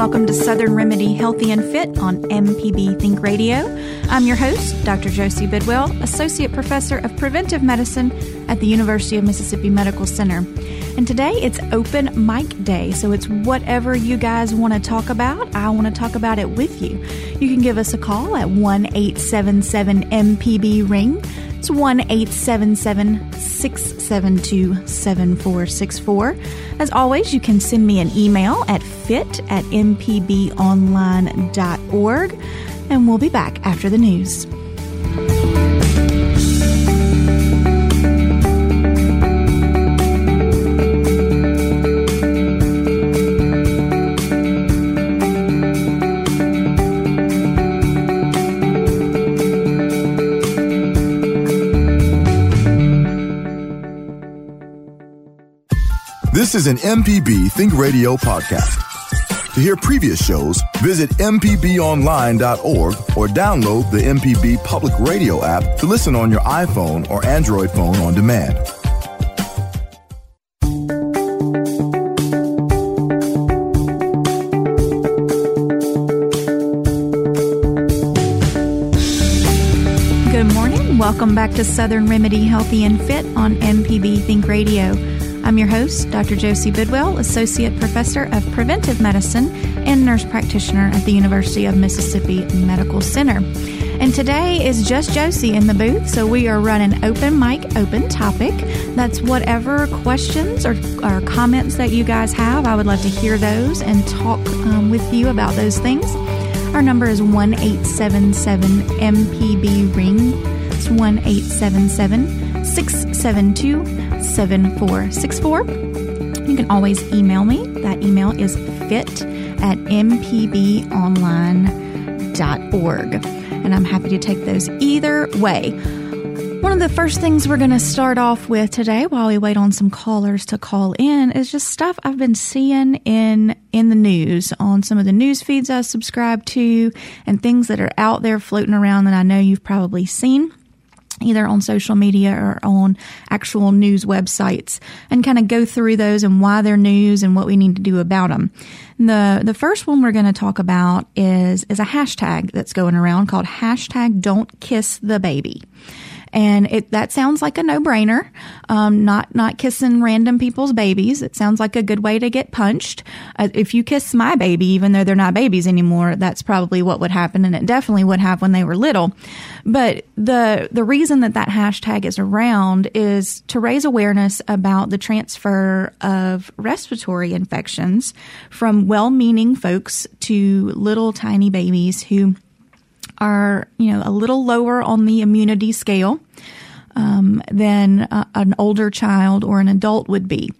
Welcome to Southern Remedy Healthy and Fit on MPB Think Radio. I'm your host, Dr. Josie Bidwell, Associate Professor of Preventive Medicine at the University of Mississippi Medical Center. And today it's open mic day, so it's whatever you guys want to talk about. I want to talk about it with you. You can give us a call at 1 877 MPB Ring. It's 1 877 672 7464. As always, you can send me an email at fit at mpbonline.org, and we'll be back after the news. This is an MPB Think Radio podcast. To hear previous shows, visit MPBOnline.org or download the MPB Public Radio app to listen on your iPhone or Android phone on demand. Good morning. Welcome back to Southern Remedy Healthy and Fit on MPB Think Radio. I'm your host, Dr. Josie Bidwell, Associate Professor of Preventive Medicine and Nurse Practitioner at the University of Mississippi Medical Center. And today is just Josie in the booth, so we are running open mic, open topic. That's whatever questions or, or comments that you guys have. I would love to hear those and talk um, with you about those things. Our number is 1 877 MPB Ring. It's 1 877 672 7464. You can always email me. That email is fit at mpbonline.org. And I'm happy to take those either way. One of the first things we're going to start off with today while we wait on some callers to call in is just stuff I've been seeing in in the news on some of the news feeds I subscribe to and things that are out there floating around that I know you've probably seen either on social media or on actual news websites and kind of go through those and why they're news and what we need to do about them. The the first one we're going to talk about is is a hashtag that's going around called hashtag don't kiss the baby and it that sounds like a no brainer. Um, not not kissing random people's babies. It sounds like a good way to get punched. Uh, if you kiss my baby, even though they're not babies anymore, that's probably what would happen, and it definitely would have when they were little. But the the reason that that hashtag is around is to raise awareness about the transfer of respiratory infections from well-meaning folks to little tiny babies who are, you know, a little lower on the immunity scale um, than uh, an older child or an adult would be.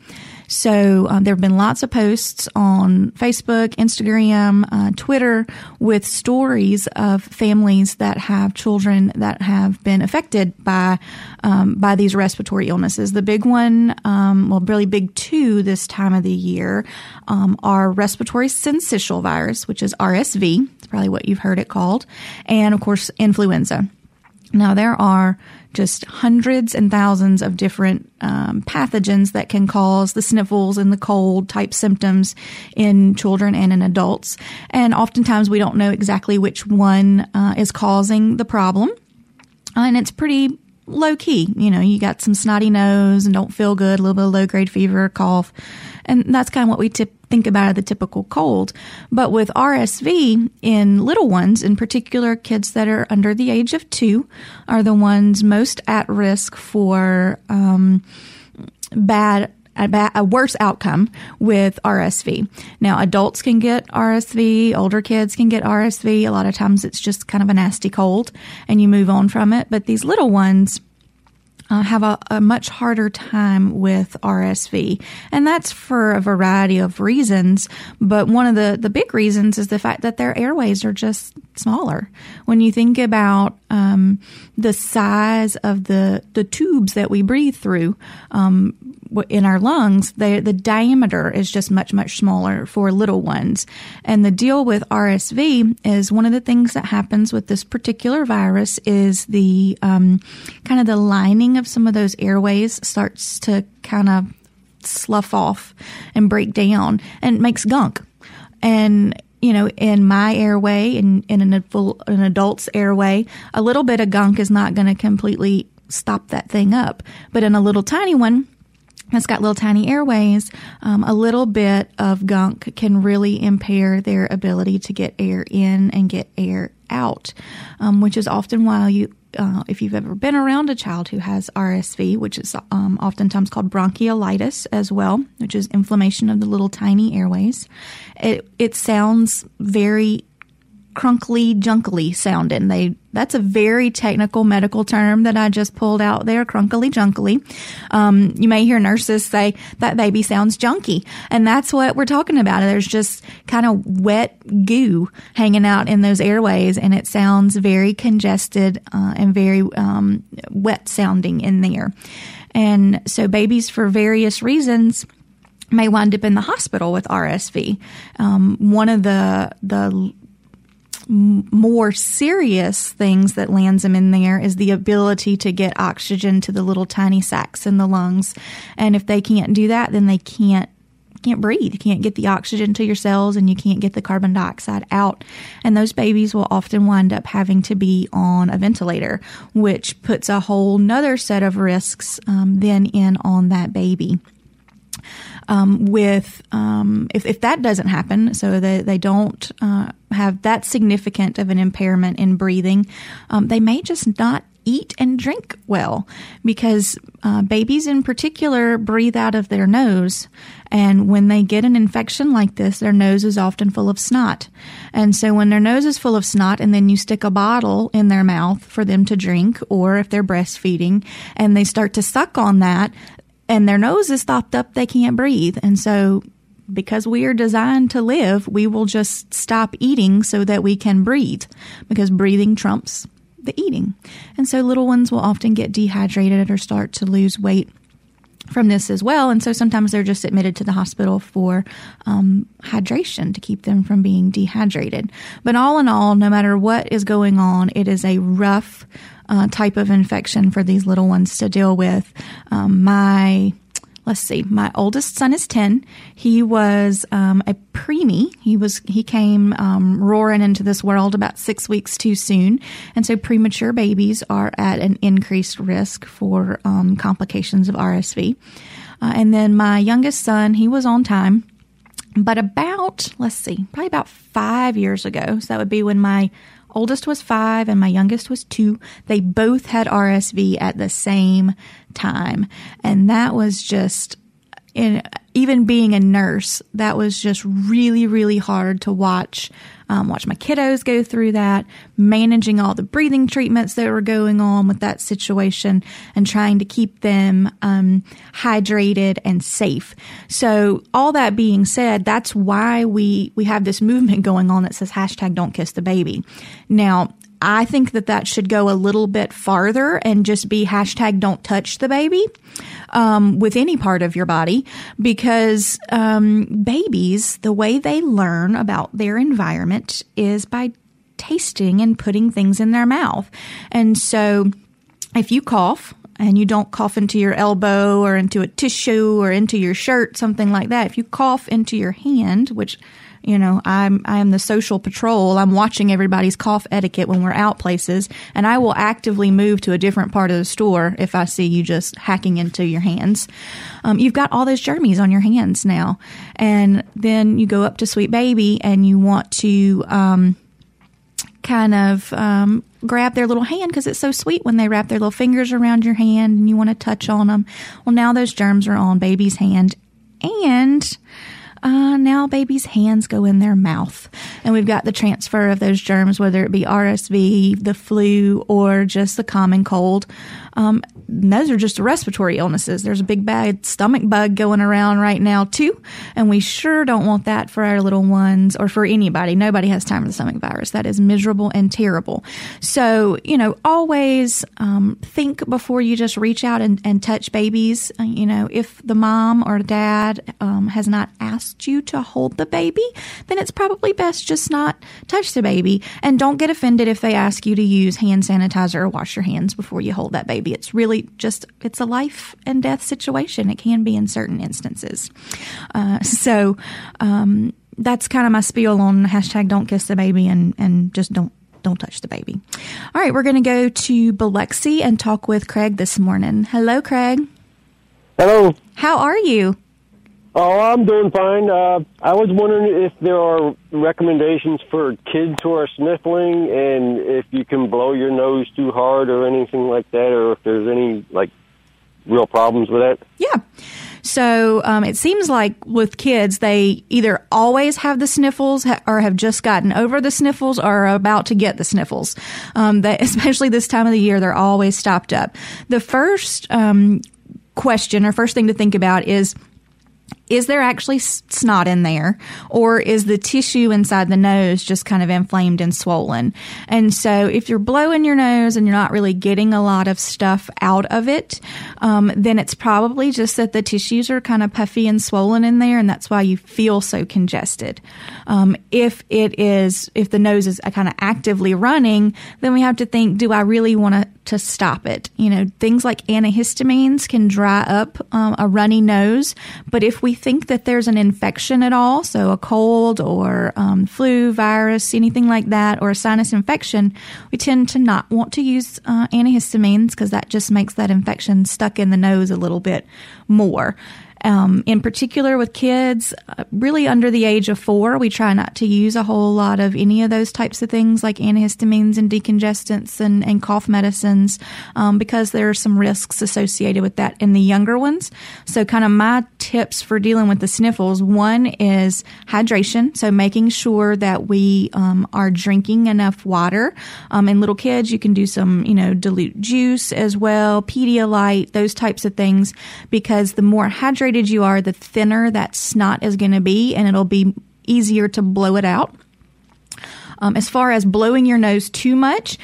So um, there have been lots of posts on Facebook, Instagram, uh, Twitter with stories of families that have children that have been affected by um, by these respiratory illnesses. The big one, um, well, really big two this time of the year, um, are respiratory syncytial virus, which is RSV. Probably what you've heard it called, and of course influenza. Now there are just hundreds and thousands of different um, pathogens that can cause the sniffles and the cold type symptoms in children and in adults. And oftentimes we don't know exactly which one uh, is causing the problem. And it's pretty low key. You know, you got some snotty nose and don't feel good, a little bit of low grade fever, cough. And that's kind of what we tip, think about the typical cold. But with RSV in little ones, in particular kids that are under the age of two, are the ones most at risk for um, bad a, bad, a, worse outcome with RSV. Now, adults can get RSV, older kids can get RSV. A lot of times it's just kind of a nasty cold and you move on from it. But these little ones, uh, have a, a, much harder time with RSV. And that's for a variety of reasons. But one of the, the big reasons is the fact that their airways are just smaller. When you think about um, the size of the, the tubes that we breathe through, um, in our lungs, the, the diameter is just much, much smaller for little ones. And the deal with RSV is one of the things that happens with this particular virus is the um, kind of the lining of some of those airways starts to kind of slough off and break down and makes gunk. And you know, in my airway, in, in an, an adult's airway, a little bit of gunk is not going to completely stop that thing up. But in a little tiny one, that's got little tiny airways, um, a little bit of gunk can really impair their ability to get air in and get air out, um, which is often why you, uh, if you've ever been around a child who has RSV, which is um, oftentimes called bronchiolitis as well, which is inflammation of the little tiny airways, it, it sounds very crunkly junkly sounding. They that's a very technical medical term that I just pulled out there, crunkly junkily. Um, you may hear nurses say that baby sounds junky, and that's what we're talking about. There's just kind of wet goo hanging out in those airways, and it sounds very congested uh, and very um, wet sounding in there. And so, babies, for various reasons, may wind up in the hospital with RSV. Um, one of the the more serious things that lands them in there is the ability to get oxygen to the little tiny sacs in the lungs. And if they can't do that, then they can't can't breathe. You can't get the oxygen to your cells and you can't get the carbon dioxide out. And those babies will often wind up having to be on a ventilator, which puts a whole nother set of risks um, then in on that baby um, with um, if, if that doesn't happen, so that they don't uh, have that significant of an impairment in breathing, um, they may just not eat and drink well because uh, babies in particular breathe out of their nose. And when they get an infection like this, their nose is often full of snot. And so when their nose is full of snot and then you stick a bottle in their mouth for them to drink, or if they're breastfeeding and they start to suck on that, and their nose is stopped up, they can't breathe. And so, because we are designed to live, we will just stop eating so that we can breathe because breathing trumps the eating. And so, little ones will often get dehydrated or start to lose weight from this as well. And so sometimes they're just admitted to the hospital for um, hydration to keep them from being dehydrated. But all in all, no matter what is going on, it is a rough uh, type of infection for these little ones to deal with. Um, my let's see my oldest son is 10 he was um, a preemie. He was he came um, roaring into this world about six weeks too soon. And so premature babies are at an increased risk for um, complications of rsv uh, and then my youngest son he was on time. But about let's see probably about five years ago so that would be when my oldest was five and my youngest was two. They both had RSV at the same time. And that was just, in, even being a nurse, that was just really, really hard to watch um, watch my kiddos go through that, managing all the breathing treatments that were going on with that situation, and trying to keep them um, hydrated and safe. So, all that being said, that's why we we have this movement going on that says hashtag Don't Kiss the Baby. Now, I think that that should go a little bit farther and just be hashtag don't touch the baby um, with any part of your body because um, babies, the way they learn about their environment is by tasting and putting things in their mouth. And so if you cough, and you don't cough into your elbow or into a tissue or into your shirt, something like that. If you cough into your hand, which you know, I'm I am the social patrol. I'm watching everybody's cough etiquette when we're out places, and I will actively move to a different part of the store if I see you just hacking into your hands. Um, you've got all those germs on your hands now, and then you go up to Sweet Baby and you want to. Um, kind of um, grab their little hand because it's so sweet when they wrap their little fingers around your hand and you want to touch on them. Well, now those germs are on baby's hand. And uh, now baby's hands go in their mouth. And we've got the transfer of those germs, whether it be RSV, the flu, or just the common cold. Um, those are just respiratory illnesses. There's a big bad stomach bug going around right now too, and we sure don't want that for our little ones or for anybody. Nobody has time for the stomach virus. That is miserable and terrible. So you know, always um, think before you just reach out and, and touch babies. Uh, you know, if the mom or dad um, has not asked you to hold the baby, then it's probably best just not touch the baby, and don't get offended if they ask you to use hand sanitizer or wash your hands before you hold that baby. It's really just it's a life and death situation. It can be in certain instances. Uh, so um, that's kind of my spiel on hashtag don't kiss the baby and and just don't don't touch the baby. All right, we're going to go to Biloxi and talk with Craig this morning. Hello, Craig. Hello. How are you? Oh, I'm doing fine. Uh, I was wondering if there are recommendations for kids who are sniffling, and if you can blow your nose too hard or anything like that, or if there's any like real problems with that. Yeah. So um, it seems like with kids, they either always have the sniffles or have just gotten over the sniffles or are about to get the sniffles. Um, they, especially this time of the year, they're always stopped up. The first um, question or first thing to think about is is there actually snot in there or is the tissue inside the nose just kind of inflamed and swollen? And so if you're blowing your nose and you're not really getting a lot of stuff out of it, um, then it's probably just that the tissues are kind of puffy and swollen in there and that's why you feel so congested. Um, if it is, if the nose is kind of actively running, then we have to think, do I really want to to stop it. You know, things like antihistamines can dry up um, a runny nose, but if we think that there's an infection at all, so a cold or um, flu, virus, anything like that, or a sinus infection, we tend to not want to use uh, antihistamines because that just makes that infection stuck in the nose a little bit more. Um, in particular, with kids, uh, really under the age of four, we try not to use a whole lot of any of those types of things like antihistamines and decongestants and, and cough medicines um, because there are some risks associated with that in the younger ones. So, kind of my tips for dealing with the sniffles one is hydration. So, making sure that we um, are drinking enough water. Um, in little kids, you can do some, you know, dilute juice as well, Pedialyte, those types of things, because the more hydrated you are, the thinner that snot is going to be, and it'll be easier to blow it out. Um, as far as blowing your nose too much,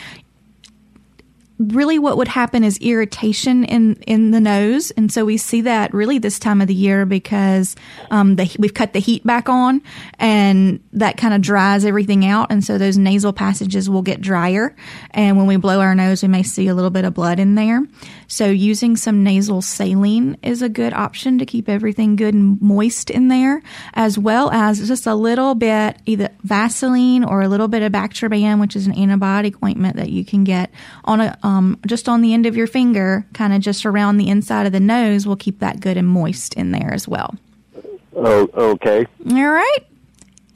really what would happen is irritation in in the nose. And so we see that really this time of the year because um, the, we've cut the heat back on and that kind of dries everything out. And so those nasal passages will get drier. And when we blow our nose we may see a little bit of blood in there. So using some nasal saline is a good option to keep everything good and moist in there as well as just a little bit either vaseline or a little bit of bactroban which is an antibiotic ointment that you can get on a um, just on the end of your finger, kind of just around the inside of the nose, will keep that good and moist in there as well. Oh, okay. All right.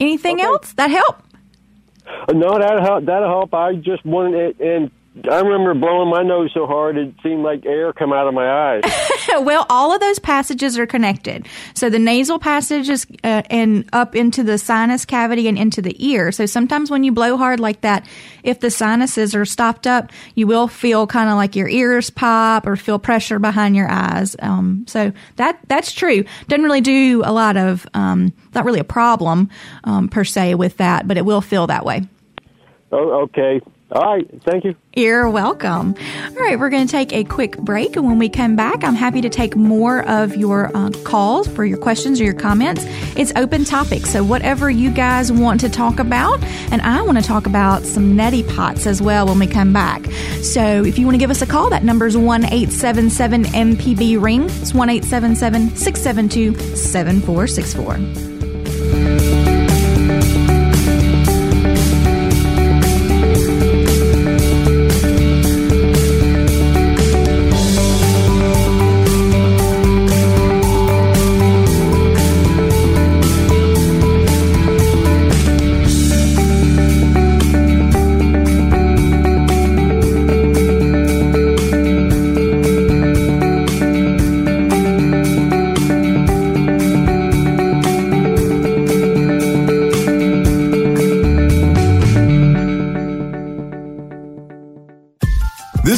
Anything okay. else that help? Uh, no, that help. That'll help. I just wanted it, and I remember blowing my nose so hard it seemed like air come out of my eyes. well, all of those passages are connected. So the nasal passages uh, and up into the sinus cavity and into the ear. So sometimes when you blow hard like that, if the sinuses are stopped up, you will feel kind of like your ears pop or feel pressure behind your eyes. Um, so that that's true. Doesn't really do a lot of um, not really a problem um, per se with that, but it will feel that way. Oh, okay. All right. Thank you. You're welcome. All right. We're going to take a quick break. And when we come back, I'm happy to take more of your uh, calls for your questions or your comments. It's open topic. So, whatever you guys want to talk about. And I want to talk about some neti pots as well when we come back. So, if you want to give us a call, that number is 1 877 MPB Ring. It's 1 877 672 7464.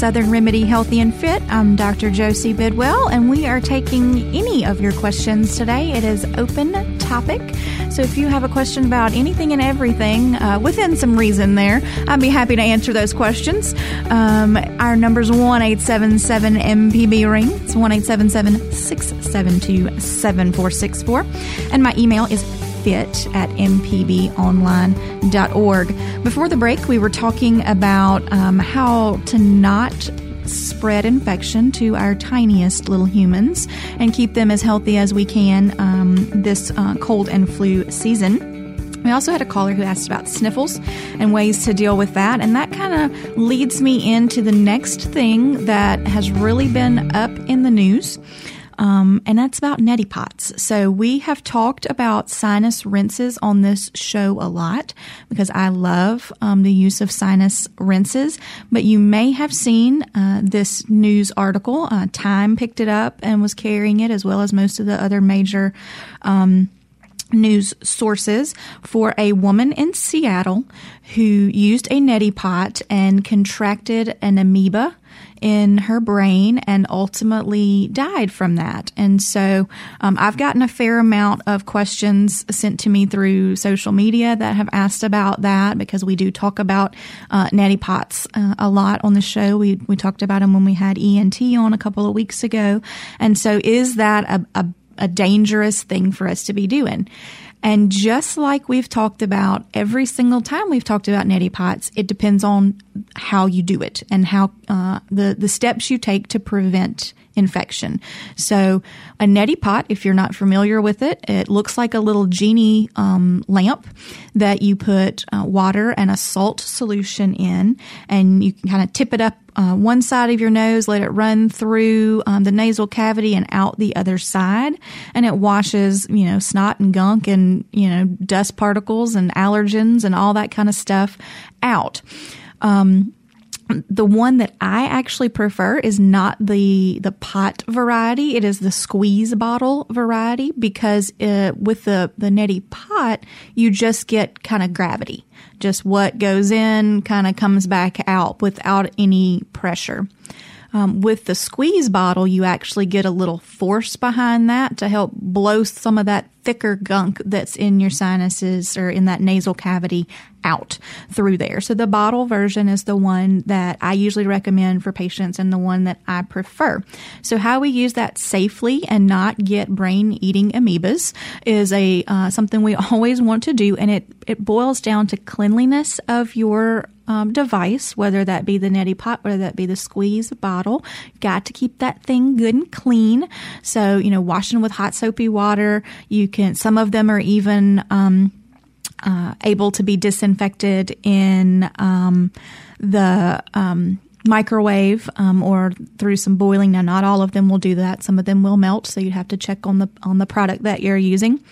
Southern Remedy Healthy and Fit. I'm Dr. Josie Bidwell, and we are taking any of your questions today. It is open topic. So if you have a question about anything and everything uh, within some reason there, I'd be happy to answer those questions. Um, our number is 1 877 MPB Ring. It's 1 877 672 7464. And my email is fit at mpbonline.org. Before the break, we were talking about um, how to not spread infection to our tiniest little humans and keep them as healthy as we can um, this uh, cold and flu season. We also had a caller who asked about sniffles and ways to deal with that. And that kind of leads me into the next thing that has really been up in the news um, and that's about neti pots. So we have talked about sinus rinses on this show a lot because I love um, the use of sinus rinses. But you may have seen uh, this news article. Uh, Time picked it up and was carrying it, as well as most of the other major. Um, news sources for a woman in Seattle who used a neti pot and contracted an amoeba in her brain and ultimately died from that. And so um, I've gotten a fair amount of questions sent to me through social media that have asked about that because we do talk about uh, neti pots uh, a lot on the show. We, we talked about them when we had ENT on a couple of weeks ago. And so is that a, a, a dangerous thing for us to be doing? And just like we've talked about every single time we've talked about neti pots, it depends on how you do it and how uh, the the steps you take to prevent infection. So, a neti pot, if you're not familiar with it, it looks like a little genie um, lamp that you put uh, water and a salt solution in, and you can kind of tip it up uh, one side of your nose, let it run through um, the nasal cavity and out the other side, and it washes, you know, snot and gunk and you know dust particles and allergens and all that kind of stuff out. Um, the one that I actually prefer is not the the pot variety. It is the squeeze bottle variety because uh, with the the neti pot, you just get kind of gravity. Just what goes in kind of comes back out without any pressure. Um, with the squeeze bottle, you actually get a little force behind that to help blow some of that thicker gunk that's in your sinuses or in that nasal cavity out through there. So the bottle version is the one that I usually recommend for patients and the one that I prefer. So how we use that safely and not get brain eating amoebas is a uh, something we always want to do, and it it boils down to cleanliness of your um, device, whether that be the neti pot, whether that be the squeeze bottle. Got to keep that thing good and clean. So, you know, washing with hot soapy water. You can, some of them are even, um, uh, able to be disinfected in um, the um, microwave um, or through some boiling. Now, not all of them will do that. Some of them will melt, so you have to check on the on the product that you're using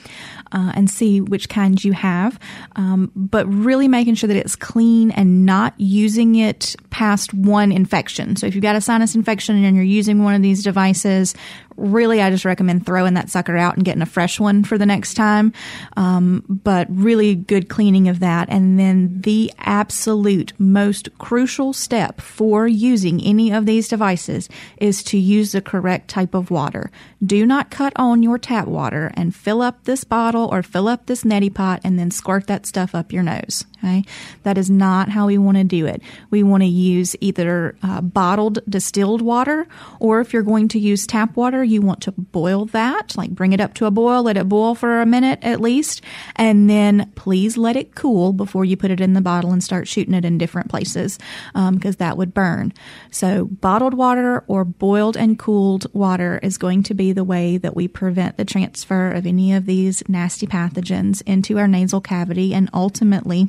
uh, and see which kind you have. Um, but really making sure that it's clean and not using it past one infection. So if you've got a sinus infection and you're using one of these devices, really, I just recommend throwing that sucker out and getting a fresh one for the next time. Um, but really good cleaning of that. And then the absolute most crucial step for using any of these devices is to use the correct type of water. Do not cut on your tap water and fill up this bottle or fill up this neti pot and then squirt that stuff up your nose. Okay. That is not how we want to do it. We want to use either uh, bottled distilled water or if you're going to use tap water, you want to boil that, like bring it up to a boil, let it boil for a minute at least, and then please let it cool before you put it in the bottle and start shooting it in different places because um, that would burn. So bottled water or boiled and cooled water is going to be the way that we prevent the transfer of any of these nasty pathogens into our nasal cavity and ultimately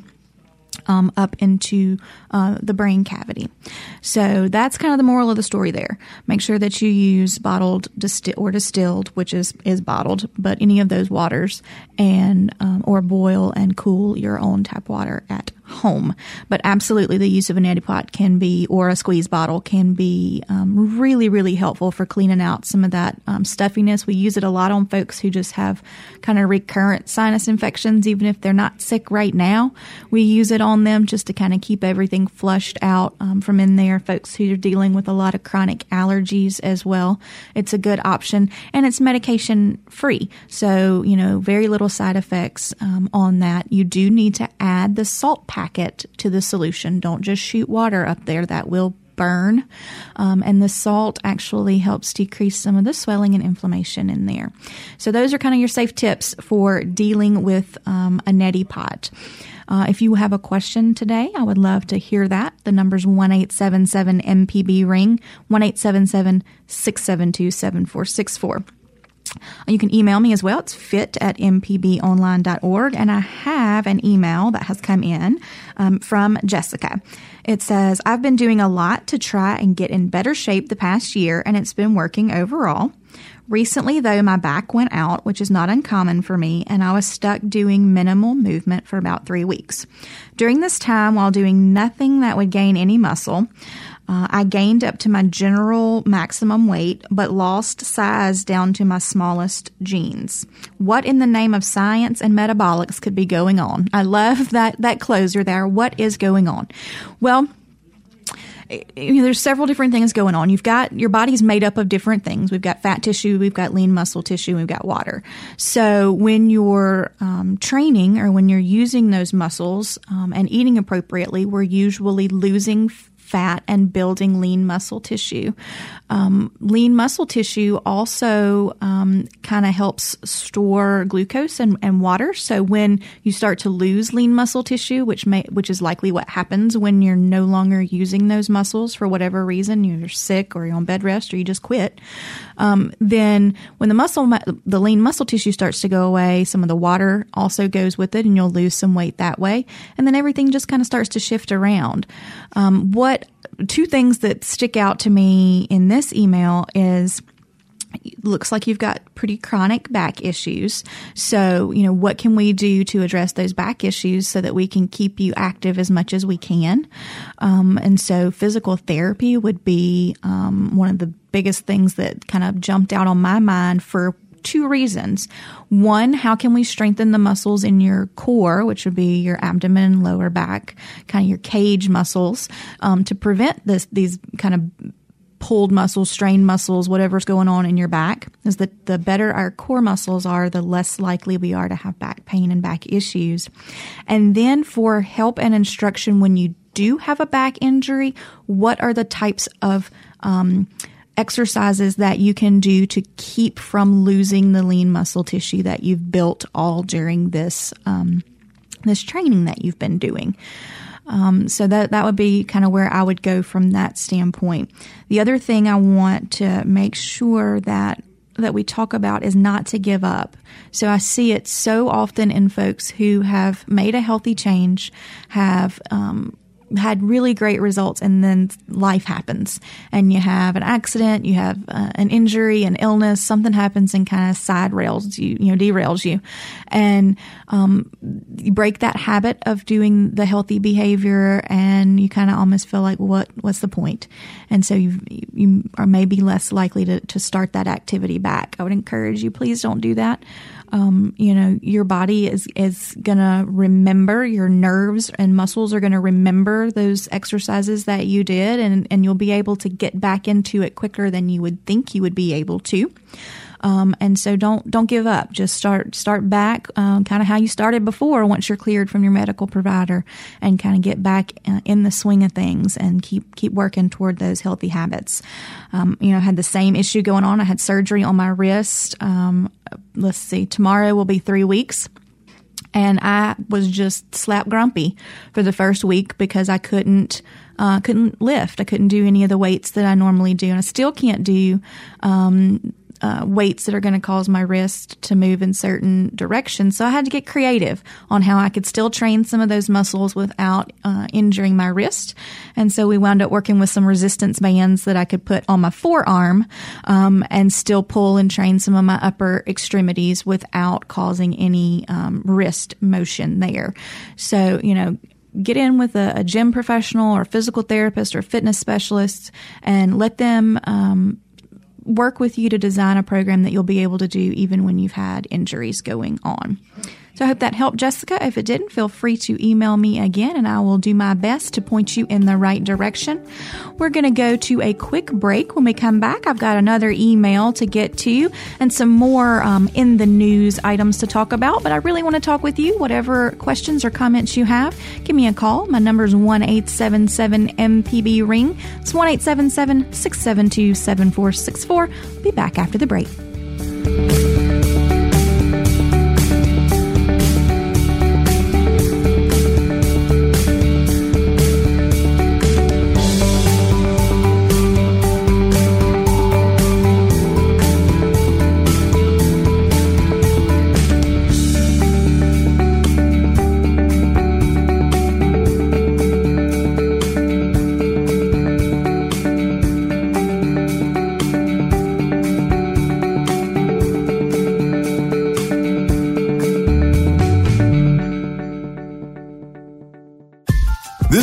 um, up into uh, the brain cavity. So that's kind of the moral of the story there. Make sure that you use bottled disti- or distilled, which is is bottled, but any of those waters, and um, or boil and cool your own tap water at home. But absolutely, the use of a neti pot can be, or a squeeze bottle can be um, really, really helpful for cleaning out some of that um, stuffiness. We use it a lot on folks who just have kind of recurrent sinus infections, even if they're not sick right now. We use it on them just to kind of keep everything flushed out um, from in there. Folks who are dealing with a lot of chronic allergies as well. It's a good option and it's medication free. So, you know, very little side effects um, on that. You do need to add the salt pack packet to the solution. Don't just shoot water up there. That will burn. Um, and the salt actually helps decrease some of the swelling and inflammation in there. So those are kind of your safe tips for dealing with um, a neti pot. Uh, if you have a question today, I would love to hear that. The number's 1 877 MPB ring, 1 877 672 7464. You can email me as well. It's fit at mpbonline.org. And I have an email that has come in um, from Jessica. It says, I've been doing a lot to try and get in better shape the past year, and it's been working overall. Recently, though, my back went out, which is not uncommon for me, and I was stuck doing minimal movement for about three weeks. During this time, while doing nothing that would gain any muscle, uh, I gained up to my general maximum weight, but lost size down to my smallest jeans. What in the name of science and metabolics could be going on? I love that, that closer there. What is going on? Well, you know, there's several different things going on. You've got your body's made up of different things. We've got fat tissue, we've got lean muscle tissue, we've got water. So when you're um, training or when you're using those muscles um, and eating appropriately, we're usually losing fat and building lean muscle tissue. Um, lean muscle tissue also um, kind of helps store glucose and, and, water. So when you start to lose lean muscle tissue, which may which is likely what happens when you're no longer using those muscles for whatever reason, you're sick or you're on bed rest or you just quit. Um, then when the muscle the lean muscle tissue starts to go away, some of the water also goes with it, and you'll lose some weight that way. And then everything just kind of starts to shift around. Um, what two things that stick out to me in this email is looks like you've got pretty chronic back issues. So, you know, what can we do to address those back issues so that we can keep you active as much as we can? Um, and so, physical therapy would be um, one of the biggest things that kind of jumped out on my mind for two reasons. One, how can we strengthen the muscles in your core, which would be your abdomen, lower back, kind of your cage muscles, um, to prevent this these kind of pulled muscles, strained muscles, whatever's going on in your back, is that the better our core muscles are, the less likely we are to have back pain and back issues. And then for help and instruction when you do have a back injury, what are the types of um, exercises that you can do to keep from losing the lean muscle tissue that you've built all during this um, this training that you've been doing. Um, so that that would be kind of where I would go from that standpoint. The other thing I want to make sure that that we talk about is not to give up. So I see it so often in folks who have made a healthy change, have um, had really great results and then life happens and you have an accident, you have uh, an injury, an illness, something happens and kind of side rails you, you know, derails you. And, um, you break that habit of doing the healthy behavior and you kind of almost feel like, what, what's the point? And so you, you are maybe less likely to, to start that activity back. I would encourage you, please don't do that um, you know, your body is, is gonna remember, your nerves and muscles are gonna remember those exercises that you did and, and you'll be able to get back into it quicker than you would think you would be able to. Um, and so don't don't give up. Just start start back, um, kind of how you started before. Once you're cleared from your medical provider, and kind of get back uh, in the swing of things, and keep keep working toward those healthy habits. Um, you know, I had the same issue going on. I had surgery on my wrist. Um, let's see, tomorrow will be three weeks. And I was just slap grumpy for the first week because I couldn't uh, couldn't lift. I couldn't do any of the weights that I normally do, and I still can't do um, uh, weights that are going to cause my wrist to move in certain directions. So I had to get creative on how I could still train some of those muscles without uh, injuring my wrist. And so we wound up working with some resistance bands that I could put on my forearm um, and still pull and train some of my upper extremities without causing any um, wrist motion there. So, you know, get in with a, a, gym professional or physical therapist or fitness specialist and let them um, work with you to design a program that you'll be able to do even when you've had injuries going on. So I hope that helped, Jessica. If it didn't, feel free to email me again and I will do my best to point you in the right direction. We're going to go to a quick break. When we come back, I've got another email to get to and some more um, in the news items to talk about. But I really want to talk with you. Whatever questions or comments you have, give me a call. My number is 1 877 MPB Ring. It's 1 877 672 7464. Be back after the break.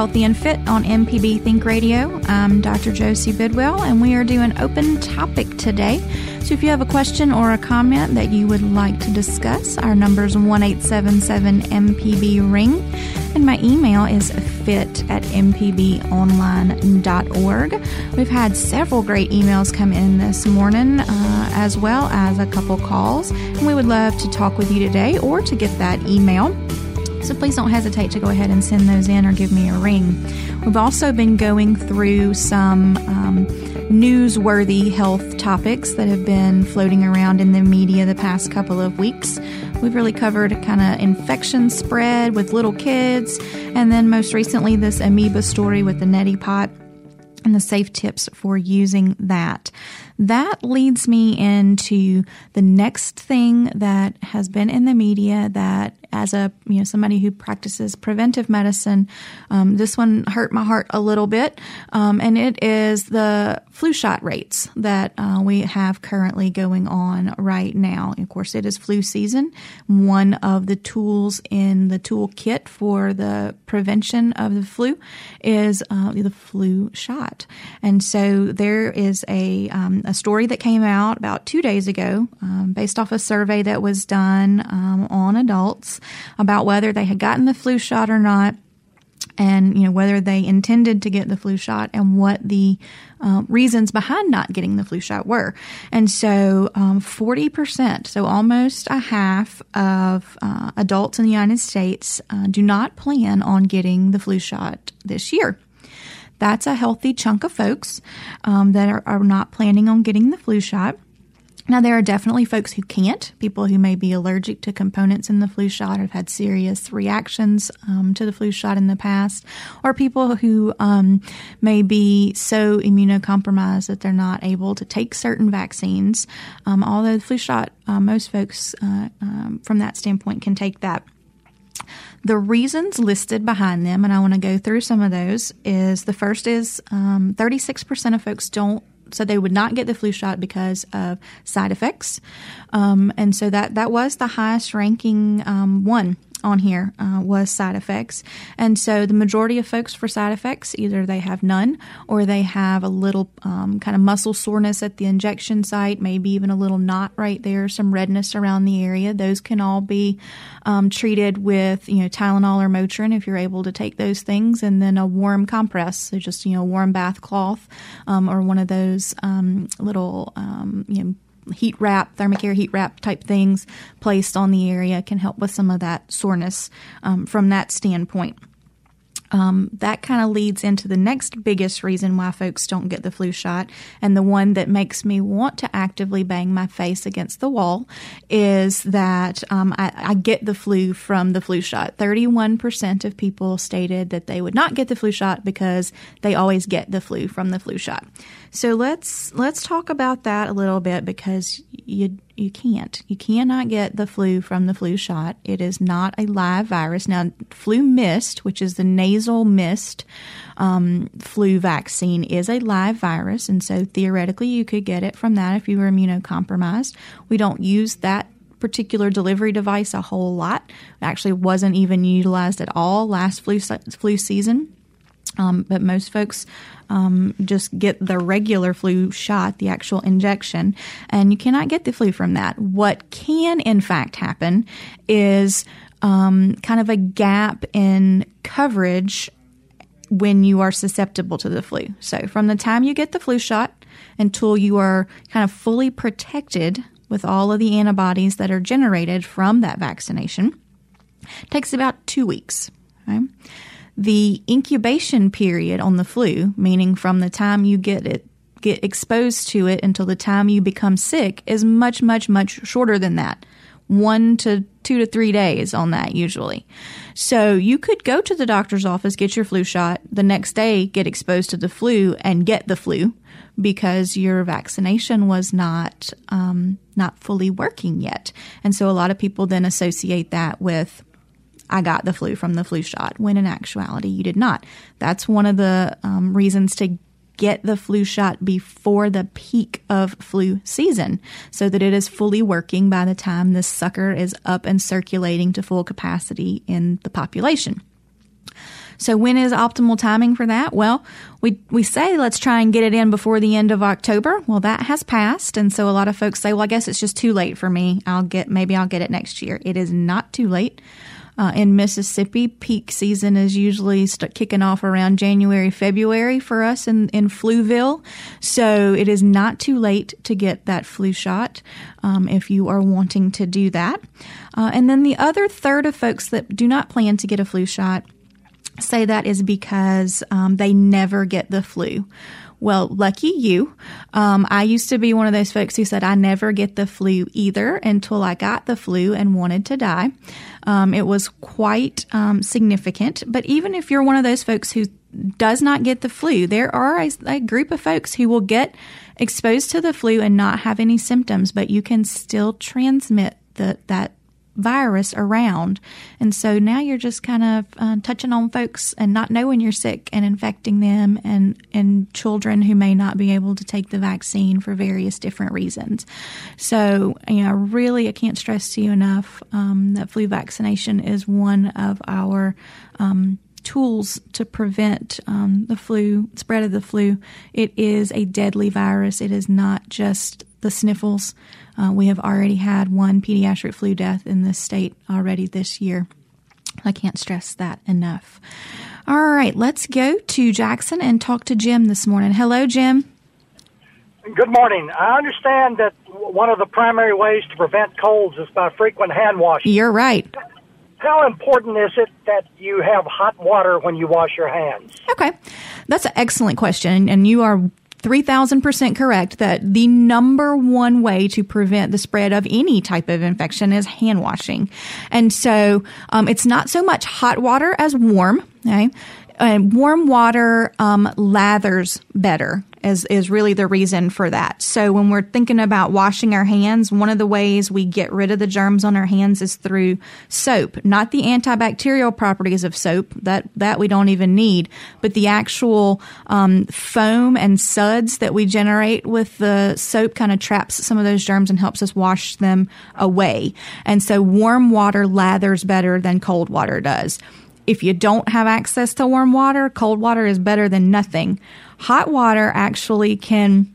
Healthy and Fit on MPB Think Radio. I'm Dr. Josie Bidwell, and we are doing open topic today. So if you have a question or a comment that you would like to discuss, our number is 1 MPB Ring, and my email is fit at mpbonline.org. We've had several great emails come in this morning, uh, as well as a couple calls, and we would love to talk with you today or to get that email. So please don't hesitate to go ahead and send those in or give me a ring. We've also been going through some um, newsworthy health topics that have been floating around in the media the past couple of weeks. We've really covered kind of infection spread with little kids, and then most recently, this amoeba story with the neti pot and the safe tips for using that. That leads me into the next thing that has been in the media that as a you know somebody who practices preventive medicine, um, this one hurt my heart a little bit, um, and it is the flu shot rates that uh, we have currently going on right now. Of course, it is flu season. One of the tools in the toolkit for the prevention of the flu is uh, the flu shot, and so there is a um, a story that came out about two days ago, um, based off a survey that was done um, on adults about whether they had gotten the flu shot or not and you know whether they intended to get the flu shot and what the uh, reasons behind not getting the flu shot were. And so, um, 40%, so almost a half of uh, adults in the United States uh, do not plan on getting the flu shot this year. That's a healthy chunk of folks um, that are, are not planning on getting the flu shot. Now, there are definitely folks who can't, people who may be allergic to components in the flu shot have had serious reactions um, to the flu shot in the past, or people who um, may be so immunocompromised that they're not able to take certain vaccines. Um, although the flu shot, uh, most folks uh, um, from that standpoint can take that. The reasons listed behind them, and I want to go through some of those, is the first is um, 36% of folks don't so they would not get the flu shot because of side effects. Um, and so that, that was the highest ranking um, one on here uh, was side effects. And so the majority of folks for side effects, either they have none or they have a little um, kind of muscle soreness at the injection site, maybe even a little knot right there, some redness around the area. Those can all be um, treated with, you know, Tylenol or Motrin if you're able to take those things, and then a warm compress, so just, you know, warm bath cloth um, or one of those um, little, um, you know, heat wrap, thermacare heat wrap type things placed on the area can help with some of that soreness um, from that standpoint. Um, that kind of leads into the next biggest reason why folks don't get the flu shot, and the one that makes me want to actively bang my face against the wall is that um, I, I, get the flu from the flu shot. 31% of people stated that they would not get the flu shot because they always get the flu from the flu shot. So let's let's talk about that a little bit because you you can't. You cannot get the flu from the flu shot. It is not a live virus. Now, flu mist, which is the nasal mist um, flu vaccine, is a live virus, and so theoretically you could get it from that if you were immunocompromised. We don't use that particular delivery device a whole lot. It actually wasn't even utilized at all last flu flu season. Um, but most folks um, just get the regular flu shot, the actual injection, and you cannot get the flu from that. What can, in fact, happen is um, kind of a gap in coverage when you are susceptible to the flu. So, from the time you get the flu shot until you are kind of fully protected with all of the antibodies that are generated from that vaccination, takes about two weeks. Okay? The incubation period on the flu, meaning from the time you get it get exposed to it until the time you become sick is much much much shorter than that. 1 to 2 to 3 days on that usually. So you could go to the doctor's office, get your flu shot, the next day get exposed to the flu and get the flu because your vaccination was not um, not fully working yet. And so a lot of people then associate that with I got the flu from the flu shot, when in actuality you did not. That's one of the um, reasons to get the flu shot before the peak of flu season so that it is fully working by the time this sucker is up and circulating to full capacity in the population. So when is optimal timing for that? Well, we we say let's try and get it in before the end of October. Well, that has passed, and so a lot of folks say, "Well, I guess it's just too late for me. I'll get maybe I'll get it next year." It is not too late. Uh, in Mississippi, peak season is usually kicking off around January, February for us in, in Fluville. So it is not too late to get that flu shot um, if you are wanting to do that. Uh, and then the other third of folks that do not plan to get a flu shot say that is because um, they never get the flu. Well, lucky you. Um, I used to be one of those folks who said I never get the flu either until I got the flu and wanted to die. Um, it was quite um, significant. But even if you're one of those folks who does not get the flu, there are a, a group of folks who will get exposed to the flu and not have any symptoms, but you can still transmit the, that virus around. And so now you're just kind of uh, touching on folks and not knowing you're sick and infecting them and, and children who may not be able to take the vaccine for various different reasons. So, you know, really, I can't stress to you enough um, that flu vaccination is one of our um, tools to prevent um, the flu, spread of the flu. It is a deadly virus. It is not just the sniffles. Uh, we have already had one pediatric flu death in this state already this year. I can't stress that enough. All right, let's go to Jackson and talk to Jim this morning. Hello, Jim. Good morning. I understand that one of the primary ways to prevent colds is by frequent hand washing. You're right. How important is it that you have hot water when you wash your hands? Okay. That's an excellent question. And you are 3000% correct that the number one way to prevent the spread of any type of infection is hand washing. And so um, it's not so much hot water as warm. Okay? And warm water um, lathers better is, is really the reason for that. So when we're thinking about washing our hands, one of the ways we get rid of the germs on our hands is through soap, not the antibacterial properties of soap that, that we don't even need, but the actual um, foam and suds that we generate with the soap kind of traps some of those germs and helps us wash them away. And so warm water lathers better than cold water does. If you don't have access to warm water, cold water is better than nothing. Hot water actually can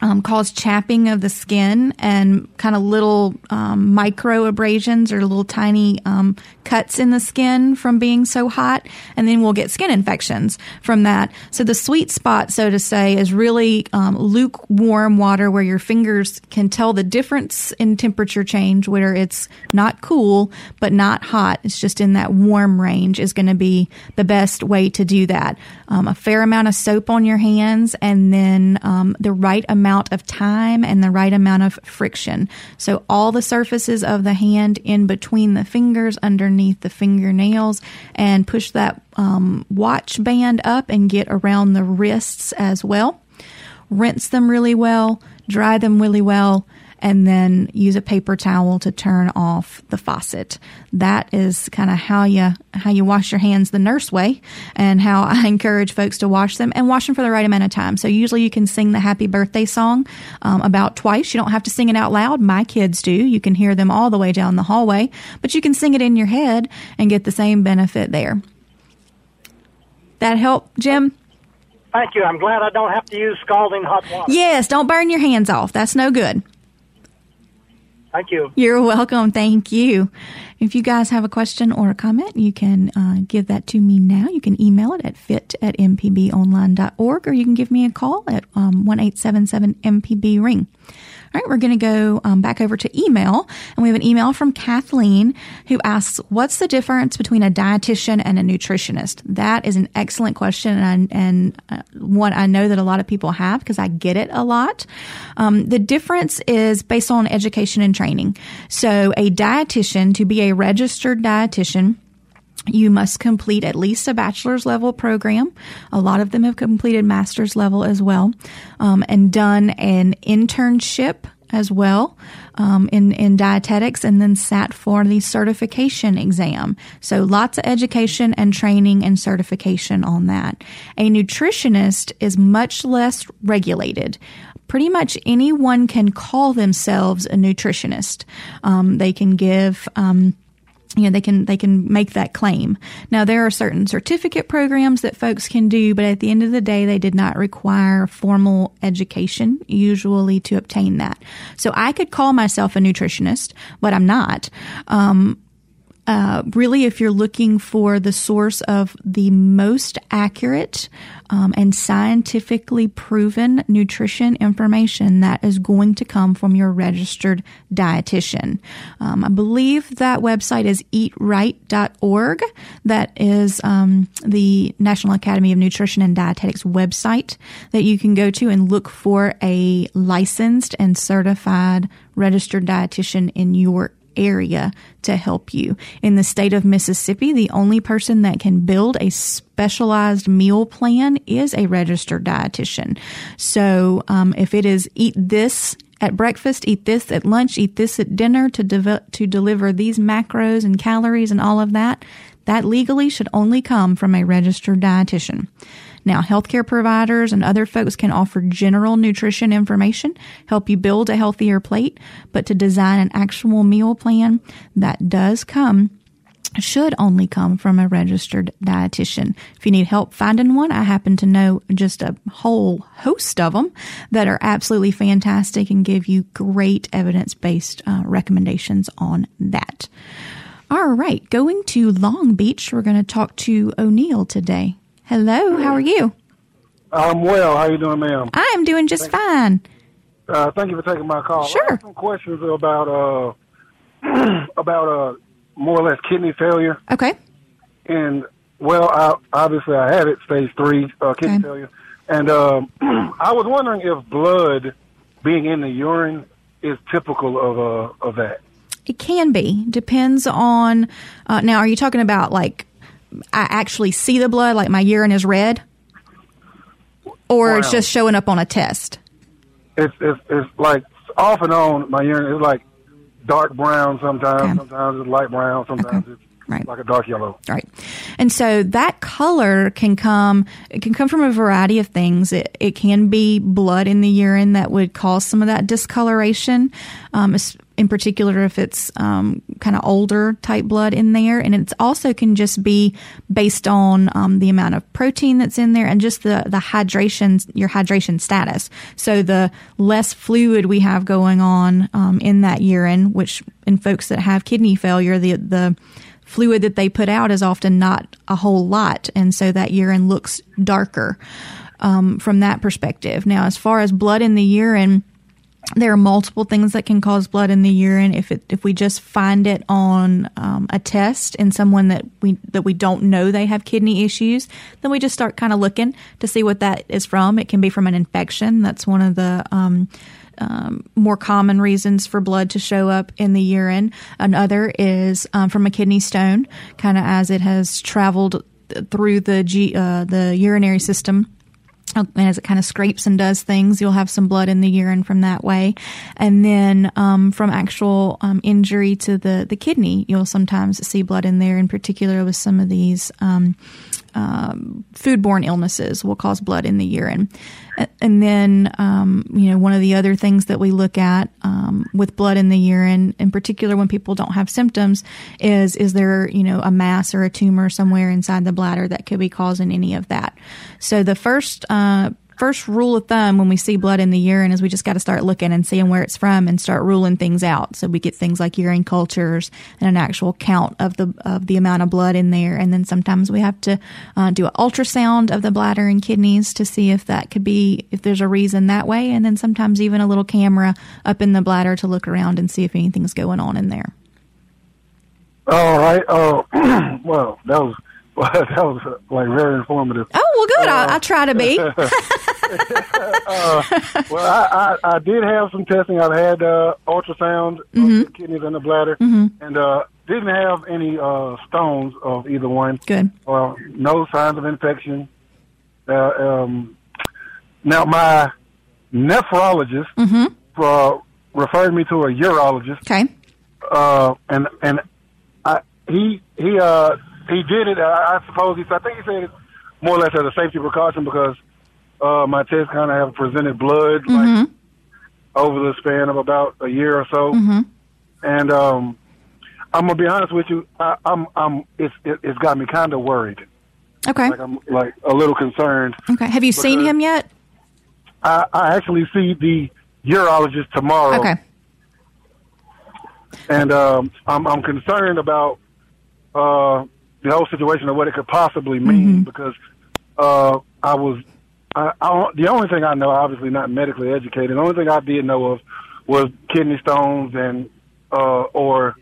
um, cause chapping of the skin and kind of little um, micro abrasions or little tiny um, cuts in the skin from being so hot, and then we'll get skin infections from that. So the sweet spot, so to say, is really um, lukewarm water where your fingers can tell the difference in temperature change, where it's not cool but not hot. It's just in that warm range is going to be the best way to do that. Um, a fair amount of soap on your hands, and then um, the right amount of time and the right amount of friction. So all the surfaces of the hand in between the fingers, underneath underneath the fingernails and push that um, watch band up and get around the wrists as well. Rinse them really well, dry them really well, and then use a paper towel to turn off the faucet. That is kind of how you how you wash your hands the nurse way, and how I encourage folks to wash them and wash them for the right amount of time. So usually you can sing the happy birthday song um, about twice. You don't have to sing it out loud. My kids do. You can hear them all the way down the hallway, but you can sing it in your head and get the same benefit there. That help, Jim? Thank you. I'm glad I don't have to use scalding hot water. Yes, don't burn your hands off. That's no good. Thank you. You're welcome. Thank you. If you guys have a question or a comment, you can uh, give that to me now. You can email it at fit at mpbonline.org or you can give me a call at um, 1 MPB ring. All right, we're going to go um, back over to email, and we have an email from Kathleen who asks, "What's the difference between a dietitian and a nutritionist?" That is an excellent question, and, and uh, one I know that a lot of people have because I get it a lot. Um, the difference is based on education and training. So, a dietitian to be a registered dietitian you must complete at least a bachelor's level program. A lot of them have completed master's level as well, um, and done an internship as well um, in in dietetics, and then sat for the certification exam. So lots of education and training and certification on that. A nutritionist is much less regulated pretty much anyone can call themselves a nutritionist. Um, they can give um, you know they can they can make that claim. Now there are certain certificate programs that folks can do but at the end of the day they did not require formal education usually to obtain that. So i could call myself a nutritionist but i'm not. Um, uh, really, if you're looking for the source of the most accurate um, and scientifically proven nutrition information, that is going to come from your registered dietitian. Um, I believe that website is eatright.org. That is um, the National Academy of Nutrition and Dietetics website that you can go to and look for a licensed and certified registered dietitian in your area to help you. In the state of Mississippi, the only person that can build a specialized meal plan is a registered dietitian. So um, if it is eat this at breakfast, eat this at lunch, eat this at dinner to, de- to deliver these macros and calories and all of that, that legally should only come from a registered dietitian. Now, healthcare providers and other folks can offer general nutrition information, help you build a healthier plate, but to design an actual meal plan that does come should only come from a registered dietitian. If you need help finding one, I happen to know just a whole host of them that are absolutely fantastic and give you great evidence based uh, recommendations on that. All right, going to Long Beach, we're going to talk to O'Neill today. Hello, how are you? I'm well. How are you doing, ma'am? I am doing just thank fine. Uh, thank you for taking my call. Sure. I have some questions about uh about uh more or less kidney failure. Okay. And well, I, obviously I have it, stage three uh, kidney okay. failure, and um, I was wondering if blood being in the urine is typical of uh of that. It can be. Depends on. Uh, now, are you talking about like I actually see the blood, like my urine is red, or wow. it's just showing up on a test? It's, it's it's like off and on. My urine is like dark brown sometimes. Okay. Sometimes it's light brown. Sometimes okay. it's right. like a dark yellow. Right. And so that color can come it can come from a variety of things. It it can be blood in the urine that would cause some of that discoloration. Um, in particular if it's um, kind of older type blood in there. And it also can just be based on um, the amount of protein that's in there and just the, the hydration, your hydration status. So the less fluid we have going on um, in that urine, which in folks that have kidney failure, the, the fluid that they put out is often not a whole lot. And so that urine looks darker um, from that perspective. Now, as far as blood in the urine, there are multiple things that can cause blood in the urine. If it, if we just find it on um, a test in someone that we that we don't know they have kidney issues, then we just start kind of looking to see what that is from. It can be from an infection. That's one of the um, um, more common reasons for blood to show up in the urine. Another is um, from a kidney stone, kind of as it has traveled through the G, uh, the urinary system and as it kind of scrapes and does things, you'll have some blood in the urine from that way. And then um, from actual um, injury to the, the kidney, you'll sometimes see blood in there, in particular with some of these um, um, foodborne illnesses will cause blood in the urine. And then, um, you know, one of the other things that we look at um, with blood in the urine, in particular when people don't have symptoms, is is there, you know, a mass or a tumor somewhere inside the bladder that could be causing any of that? So the first uh, first rule of thumb when we see blood in the urine is we just got to start looking and seeing where it's from and start ruling things out. So we get things like urine cultures and an actual count of the of the amount of blood in there, and then sometimes we have to uh, do an ultrasound of the bladder and kidneys to see if that could be if there's a reason that way, and then sometimes even a little camera up in the bladder to look around and see if anything's going on in there. All right. Oh, well, that was well, that was like very informative. Oh well, good. Uh, I, I, try to be. uh, well, I, I, I, did have some testing. I've had uh, ultrasound mm-hmm. of the kidneys and the bladder, mm-hmm. and uh, didn't have any uh, stones of either one. Good. Well, no signs of infection. Uh, um, now, my nephrologist mm-hmm. referred me to a urologist. Okay. and and I, he he uh he did it. I, I suppose he. I think he said it more or less as a safety precaution because uh, my tests kind of have presented blood mm-hmm. like over the span of about a year or so, mm-hmm. and um, I'm gonna be honest with you. I, I'm I'm it's it, it's got me kind of worried. Okay, like I'm like a little concerned. Okay, have you seen him yet? I, I actually see the urologist tomorrow. Okay, and um, I'm I'm concerned about uh, the whole situation of what it could possibly mean mm-hmm. because uh, I was I, I, the only thing I know, obviously not medically educated. The only thing I did know of was kidney stones and uh, or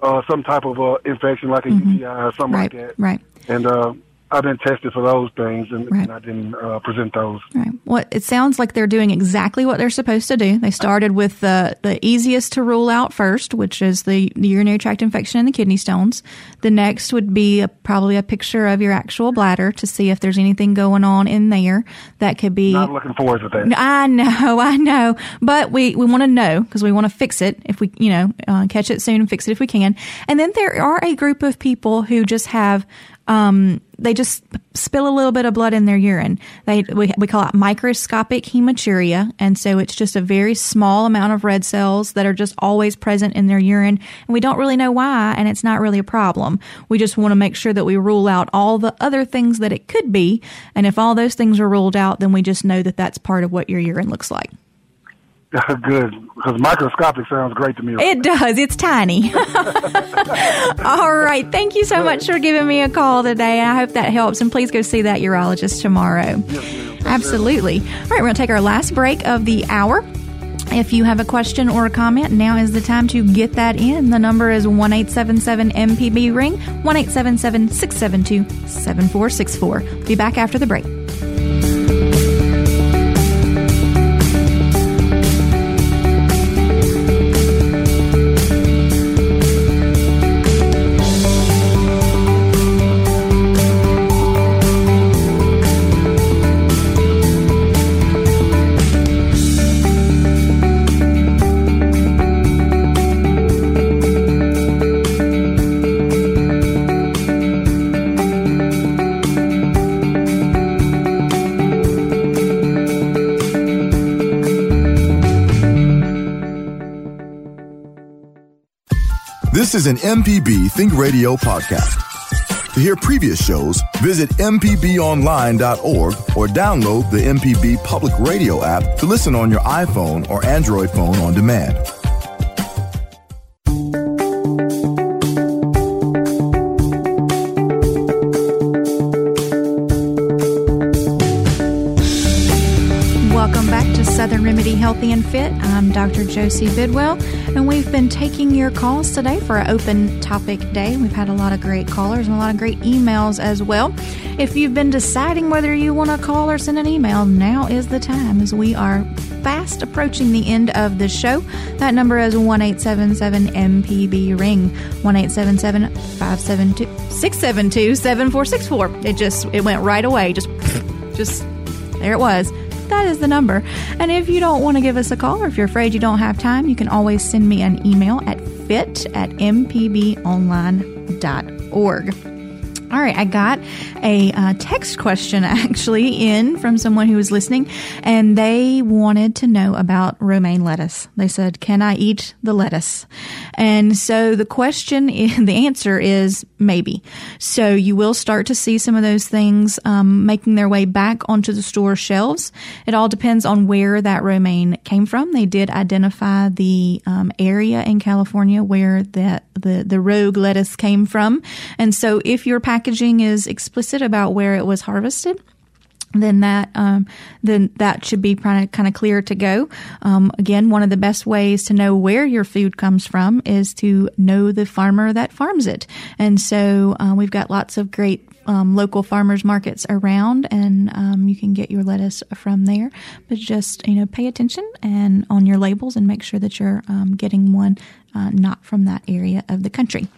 uh, some type of uh, infection like a mm-hmm. UTI or something right, like that. Right. And uh, I've been tested for those things, and, right. and I didn't uh, present those. Right. Well, it sounds like they're doing exactly what they're supposed to do. They started with the the easiest to rule out first, which is the, the urinary tract infection and the kidney stones. The next would be a, probably a picture of your actual bladder to see if there's anything going on in there that could be. Not looking forward to that. I know, I know, but we we want to know because we want to fix it if we you know uh, catch it soon and fix it if we can. And then there are a group of people who just have um, they just spill a little bit of blood in their urine. They we, we call it microscopic hematuria, and so it's just a very small amount of red cells that are just always present in their urine, and we don't really know why, and it's not really a problem. We just want to make sure that we rule out all the other things that it could be, and if all those things are ruled out, then we just know that that's part of what your urine looks like. Good, because microscopic sounds great to me. It does. It's tiny. All right. Thank you so much for giving me a call today. I hope that helps. And please go see that urologist tomorrow. Yes, Absolutely. All right. We're going to take our last break of the hour. If you have a question or a comment, now is the time to get that in. The number is 1 MPB ring, 1 672 7464. Be back after the break. This is an MPB Think Radio podcast. To hear previous shows, visit MPBOnline.org or download the MPB Public Radio app to listen on your iPhone or Android phone on demand. Welcome back to Southern Remedy Healthy and Fit. I'm Dr. Josie Bidwell, and we've been taking your calls today for an open topic day. We've had a lot of great callers and a lot of great emails as well. If you've been deciding whether you want to call or send an email, now is the time as we are fast approaching the end of the show. That number is 1 MPB ring 1 572 672 7464. It just it went right away. Just just there it was that is the number. And if you don't want to give us a call or if you're afraid you don't have time, you can always send me an email at fit at mpbonline.org. All right, I got a uh, text question actually in from someone who was listening, and they wanted to know about romaine lettuce. They said, "Can I eat the lettuce?" And so the question, the answer is maybe. So you will start to see some of those things um, making their way back onto the store shelves. It all depends on where that romaine came from. They did identify the um, area in California where that the the rogue lettuce came from, and so if you're packaging is explicit about where it was harvested, then that um, then that should be kind of clear to go. Um, again, one of the best ways to know where your food comes from is to know the farmer that farms it, and so uh, we've got lots of great um, local farmers markets around, and um, you can get your lettuce from there. But just you know, pay attention and on your labels and make sure that you're um, getting one uh, not from that area of the country.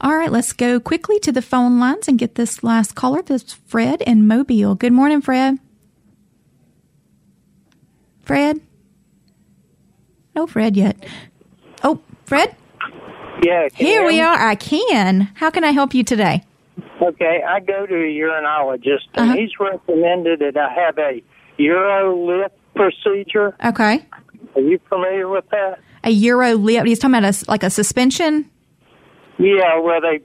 All right, let's go quickly to the phone lines and get this last caller. This is Fred in Mobile. Good morning, Fred. Fred. No Fred yet. Oh, Fred. Yeah. Here we are. I can. How can I help you today? Okay, I go to a urologist, and uh-huh. he's recommended that I have a UroLift procedure. Okay. Are you familiar with that? A UroLift? He's talking about a, like a suspension? Yeah, where they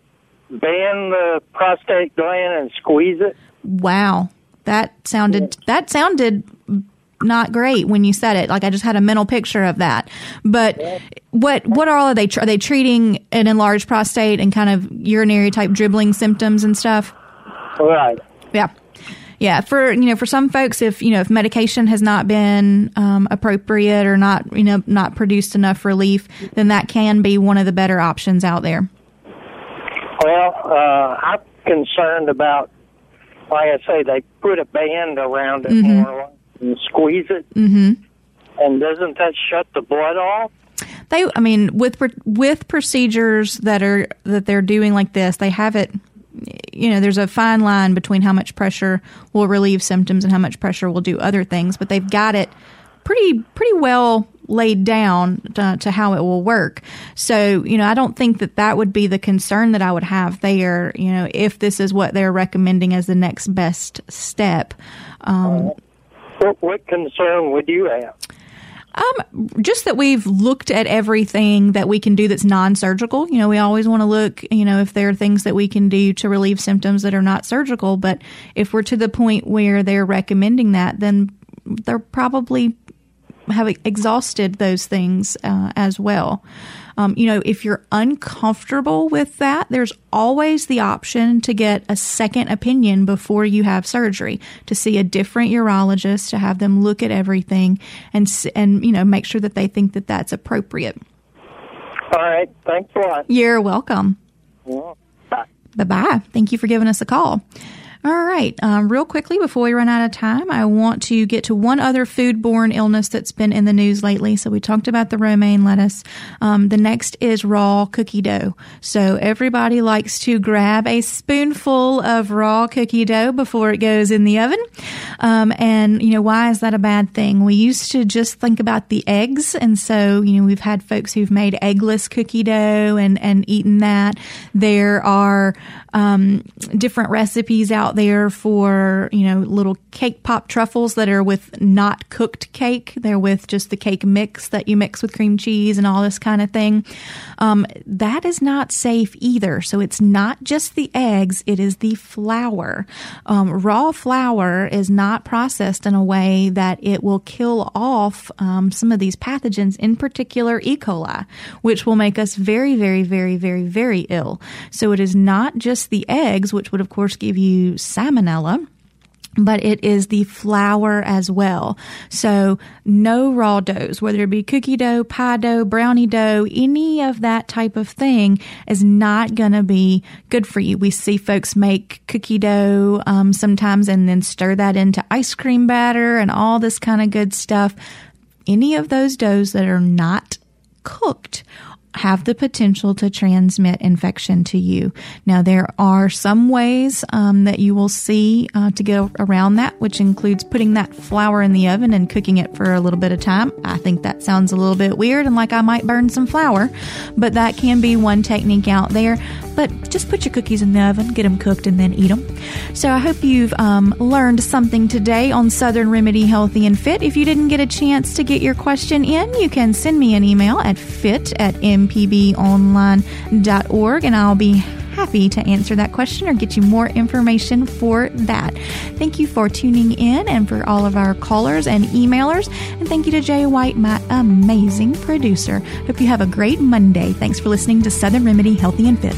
bend the prostate gland and squeeze it. Wow. That sounded that sounded not great when you said it. Like I just had a mental picture of that. But what what are all of they are they treating an enlarged prostate and kind of urinary type dribbling symptoms and stuff? Right. Yeah. Yeah, for you know, for some folks, if you know, if medication has not been um, appropriate or not, you know, not produced enough relief, then that can be one of the better options out there. Well, uh, I'm concerned about, like I say, they put a band around it mm-hmm. more and squeeze it. Mm-hmm. And doesn't that shut the blood off? They, I mean, with with procedures that are that they're doing like this, they have it. You know, there's a fine line between how much pressure will relieve symptoms and how much pressure will do other things, but they've got it pretty pretty well laid down to, to, how it will work. So, you know, I don't think that that would be the concern that I would have there, you know, if this is what they're recommending as the next best step. Um, what, what concern would you have? Um, just that we've looked at everything that we can do that's non-surgical. You know, we always want to look, you know, if there are things that we can do to relieve symptoms that are not surgical. But if we're to the point where they're recommending that, then they're probably have exhausted those things uh, as well. Um, you know, if you're uncomfortable with that, there's always the option to get a second opinion before you have surgery to see a different urologist to have them look at everything and and you know make sure that they think that that's appropriate. All right, thanks a lot. You're welcome. Yeah. Bye. Bye bye. Thank you for giving us a call. All right. Um, real quickly, before we run out of time, I want to get to one other foodborne illness that's been in the news lately. So we talked about the romaine lettuce. Um, the next is raw cookie dough. So everybody likes to grab a spoonful of raw cookie dough before it goes in the oven. Um, and, you know, why is that a bad thing? We used to just think about the eggs. And so, you know, we've had folks who've made eggless cookie dough and, and eaten that. There are um, different recipes out out there for, you know, little cake pop truffles that are with not cooked cake. They're with just the cake mix that you mix with cream cheese and all this kind of thing. Um, that is not safe either. So it's not just the eggs, it is the flour. Um, raw flour is not processed in a way that it will kill off um, some of these pathogens, in particular E. coli, which will make us very, very, very, very, very ill. So it is not just the eggs, which would of course give you salmonella but it is the flour as well. So no raw doughs, whether it be cookie dough, pie dough, brownie dough, any of that type of thing is not going to be good for you. We see folks make cookie dough um, sometimes and then stir that into ice cream batter and all this kind of good stuff. Any of those doughs that are not cooked have the potential to transmit infection to you. Now, there are some ways um, that you will see uh, to get around that, which includes putting that flour in the oven and cooking it for a little bit of time. I think that sounds a little bit weird and like I might burn some flour, but that can be one technique out there. But just put your cookies in the oven, get them cooked, and then eat them. So I hope you've um, learned something today on Southern Remedy Healthy and Fit. If you didn't get a chance to get your question in, you can send me an email at fit at mpbonline.org and I'll be happy to answer that question or get you more information for that. Thank you for tuning in and for all of our callers and emailers. And thank you to Jay White, my amazing producer. Hope you have a great Monday. Thanks for listening to Southern Remedy Healthy and Fit.